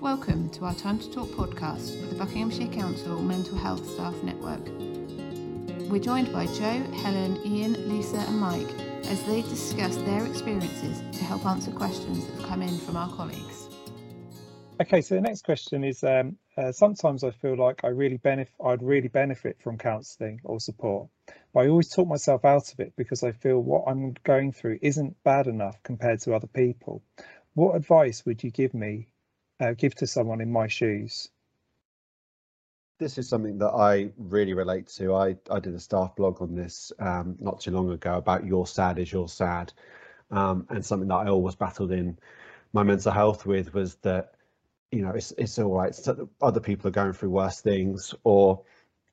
Welcome to our Time to Talk podcast with the Buckinghamshire Council Mental Health Staff Network. We're joined by Joe, Helen, Ian, Lisa, and Mike as they discuss their experiences to help answer questions that have come in from our colleagues. Okay, so the next question is um, uh, sometimes I feel like I really I'd really benefit from counselling or support, but I always talk myself out of it because I feel what I'm going through isn't bad enough compared to other people. What advice would you give me, uh, give to someone in my shoes? This is something that I really relate to. I, I did a staff blog on this um, not too long ago about your sad is your sad. Um, and something that I always battled in my mental health with was that you know, it's it's all right. So other people are going through worse things, or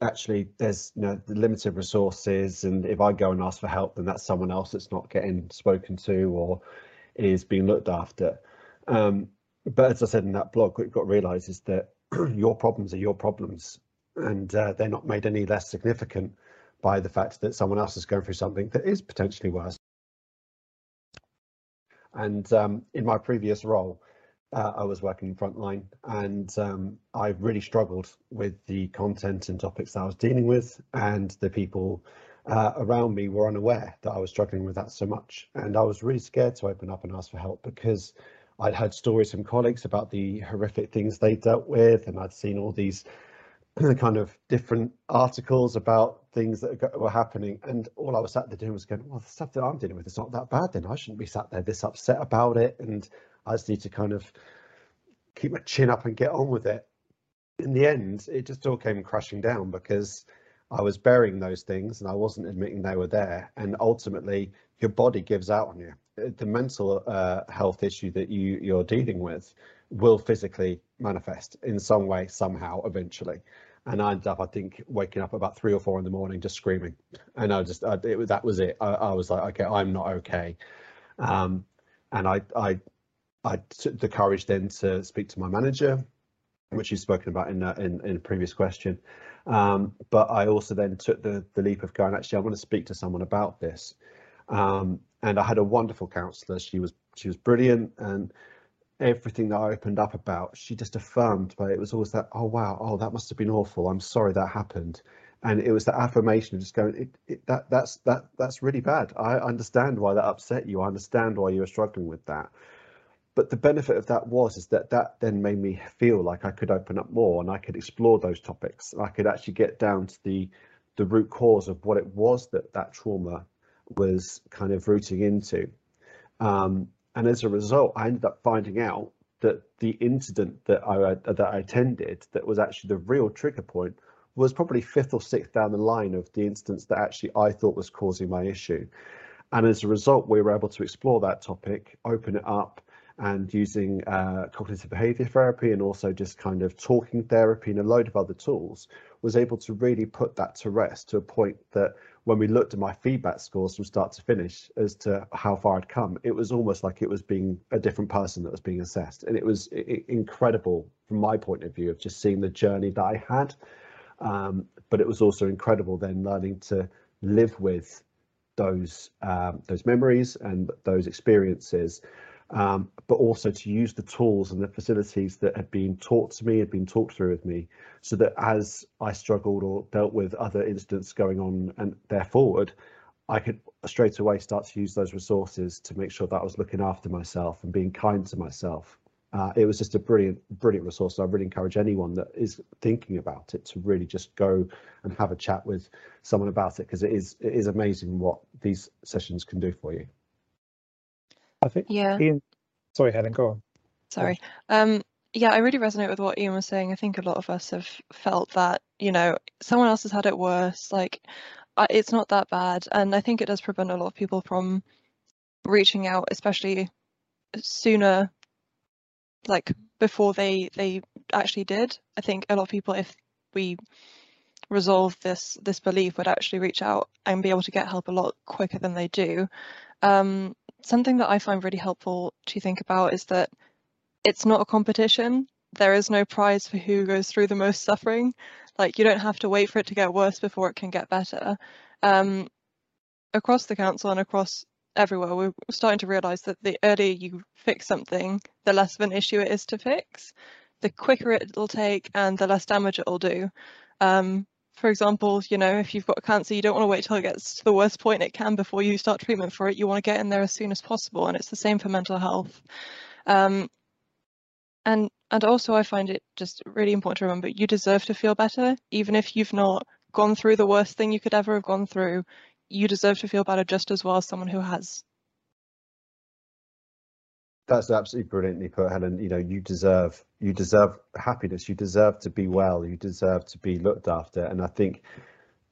actually there's you know the limited resources, and if I go and ask for help, then that's someone else that's not getting spoken to or is being looked after. Um, but as I said in that blog, what you've got to realise is that your problems are your problems, and uh, they're not made any less significant by the fact that someone else is going through something that is potentially worse. And um, in my previous role, uh, I was working in frontline and um, I really struggled with the content and topics that I was dealing with and the people uh, around me were unaware that I was struggling with that so much. And I was really scared to open up and ask for help because I'd heard stories from colleagues about the horrific things they dealt with and I'd seen all these kind of different articles about things that were happening and all I was sat there doing was going, well, the stuff that I'm dealing with is not that bad then. I shouldn't be sat there this upset about it and I just need to kind of keep my chin up and get on with it. In the end, it just all came crashing down because I was burying those things and I wasn't admitting they were there. And ultimately, your body gives out on you. Uh, the mental uh, health issue that you you're dealing with will physically manifest in some way, somehow, eventually. And I ended up, I think, waking up about three or four in the morning just screaming. And I just, I, it, that was it. I, I was like, okay, I'm not okay. Um, and I, I I took the courage then to speak to my manager, which you've spoken about in a, in, in a previous question. Um, but I also then took the, the leap of going, actually, I want to speak to someone about this. Um, and I had a wonderful counsellor. She was she was brilliant, and everything that I opened up about, she just affirmed. But it was always that, oh wow, oh that must have been awful. I'm sorry that happened. And it was that affirmation of just going, it, it, that that's that that's really bad. I understand why that upset you. I understand why you were struggling with that but the benefit of that was is that that then made me feel like I could open up more and I could explore those topics. I could actually get down to the the root cause of what it was that that trauma was kind of rooting into. Um, and as a result, I ended up finding out that the incident that I that I attended that was actually the real trigger point was probably fifth or sixth down the line of the instance that actually I thought was causing my issue. And as a result, we were able to explore that topic, open it up, and using uh, cognitive behavior therapy and also just kind of talking therapy and a load of other tools was able to really put that to rest to a point that when we looked at my feedback scores from start to finish as to how far I'd come, it was almost like it was being a different person that was being assessed. And it was incredible from my point of view of just seeing the journey that I had. Um, but it was also incredible then learning to live with those um, those memories and those experiences um, but also to use the tools and the facilities that had been taught to me, had been talked through with me, so that as I struggled or dealt with other incidents going on and there forward, I could straight away start to use those resources to make sure that I was looking after myself and being kind to myself. Uh, it was just a brilliant, brilliant resource. I really encourage anyone that is thinking about it to really just go and have a chat with someone about it because it is it is amazing what these sessions can do for you. I think yeah. Ian, sorry, Helen, go on. Sorry. Um, yeah, I really resonate with what Ian was saying. I think a lot of us have felt that, you know, someone else has had it worse. Like, it's not that bad. And I think it does prevent a lot of people from reaching out, especially sooner, like before they they actually did. I think a lot of people, if we resolve this this belief, would actually reach out and be able to get help a lot quicker than they do. Um, something that I find really helpful to think about is that it's not a competition. There is no prize for who goes through the most suffering. Like you don't have to wait for it to get worse before it can get better. Um, across the council and across everywhere, we're starting to realise that the earlier you fix something, the less of an issue it is to fix. the quicker it'll take and the less damage it'll do. Um, for example, you know, if you've got cancer, you don't want to wait till it gets to the worst point it can before you start treatment for it. You want to get in there as soon as possible, and it's the same for mental health. Um, and and also, I find it just really important to remember you deserve to feel better, even if you've not gone through the worst thing you could ever have gone through. You deserve to feel better just as well as someone who has. That's absolutely brilliantly put, Helen. You know, you deserve you deserve happiness. You deserve to be well. You deserve to be looked after. And I think,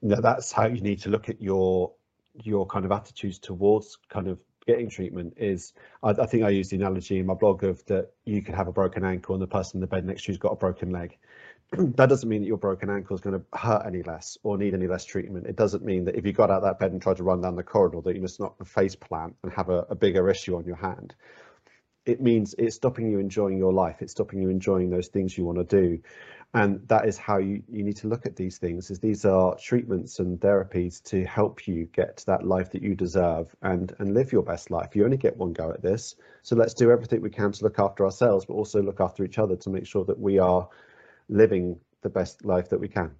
you know, that's how you need to look at your your kind of attitudes towards kind of getting treatment. Is I, I think I use the analogy in my blog of that you could have a broken ankle and the person in the bed next to you's got a broken leg. that doesn't mean that your broken ankle is going to hurt any less or need any less treatment. It doesn't mean that if you got out that bed and tried to run down the corridor that you must not face plant and have a, a bigger issue on your hand it means it's stopping you enjoying your life. It's stopping you enjoying those things you want to do. And that is how you, you need to look at these things is these are treatments and therapies to help you get to that life that you deserve and and live your best life. You only get one go at this. So let's do everything we can to look after ourselves but also look after each other to make sure that we are living the best life that we can.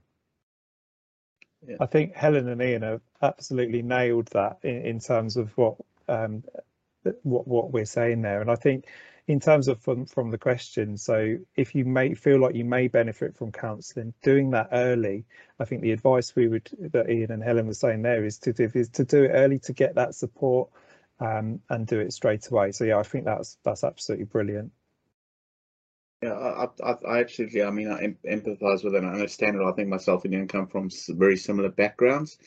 Yeah. I think Helen and Ian have absolutely nailed that in, in terms of what um, what what we're saying there. And I think in terms of from from the question, so if you may feel like you may benefit from counselling, doing that early, I think the advice we would that Ian and Helen were saying there is to do is to do it early to get that support um, and do it straight away. So yeah, I think that's that's absolutely brilliant. Yeah, I, I, I absolutely. I mean, I empathise with it. I understand it. I think myself and Ian come from very similar backgrounds.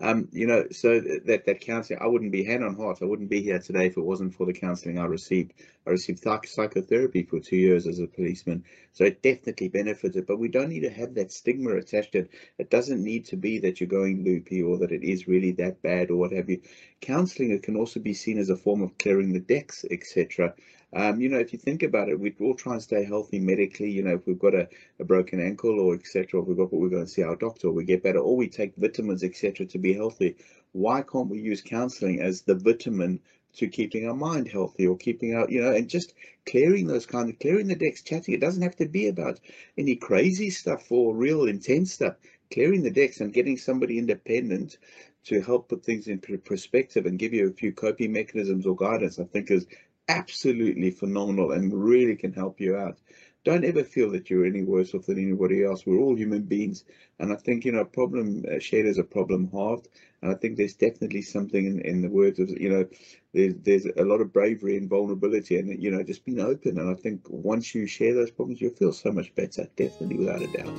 Um, you know, so that that counselling, I wouldn't be hand on heart, I wouldn't be here today if it wasn't for the counselling I received. I received psychotherapy for two years as a policeman, so it definitely benefited. But we don't need to have that stigma attached to it. It doesn't need to be that you're going loopy or that it is really that bad or what have you. Counselling it can also be seen as a form of clearing the decks, etc. Um, you know, if you think about it, we all try and stay healthy medically. You know, if we've got a, a broken ankle or etc., we've got what we're going to see our doctor, we get better, or we take vitamins, etc., to be healthy. Why can't we use counselling as the vitamin to keeping our mind healthy or keeping our, you know, and just clearing those kind of clearing the decks, chatting. It doesn't have to be about any crazy stuff or real intense stuff. Clearing the decks and getting somebody independent to help put things in perspective and give you a few coping mechanisms or guidance, I think is absolutely phenomenal and really can help you out. Don't ever feel that you're any worse off than anybody else. We're all human beings. And I think, you know, a problem uh, shared is a problem halved. And I think there's definitely something in, in the words of, you know, there's, there's a lot of bravery and vulnerability and, you know, just being open. And I think once you share those problems, you'll feel so much better, definitely without a doubt.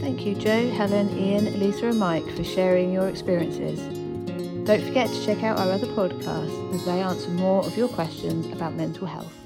Thank you, Joe, Helen, Ian, Lisa, and Mike for sharing your experiences. Don't forget to check out our other podcasts as they answer more of your questions about mental health.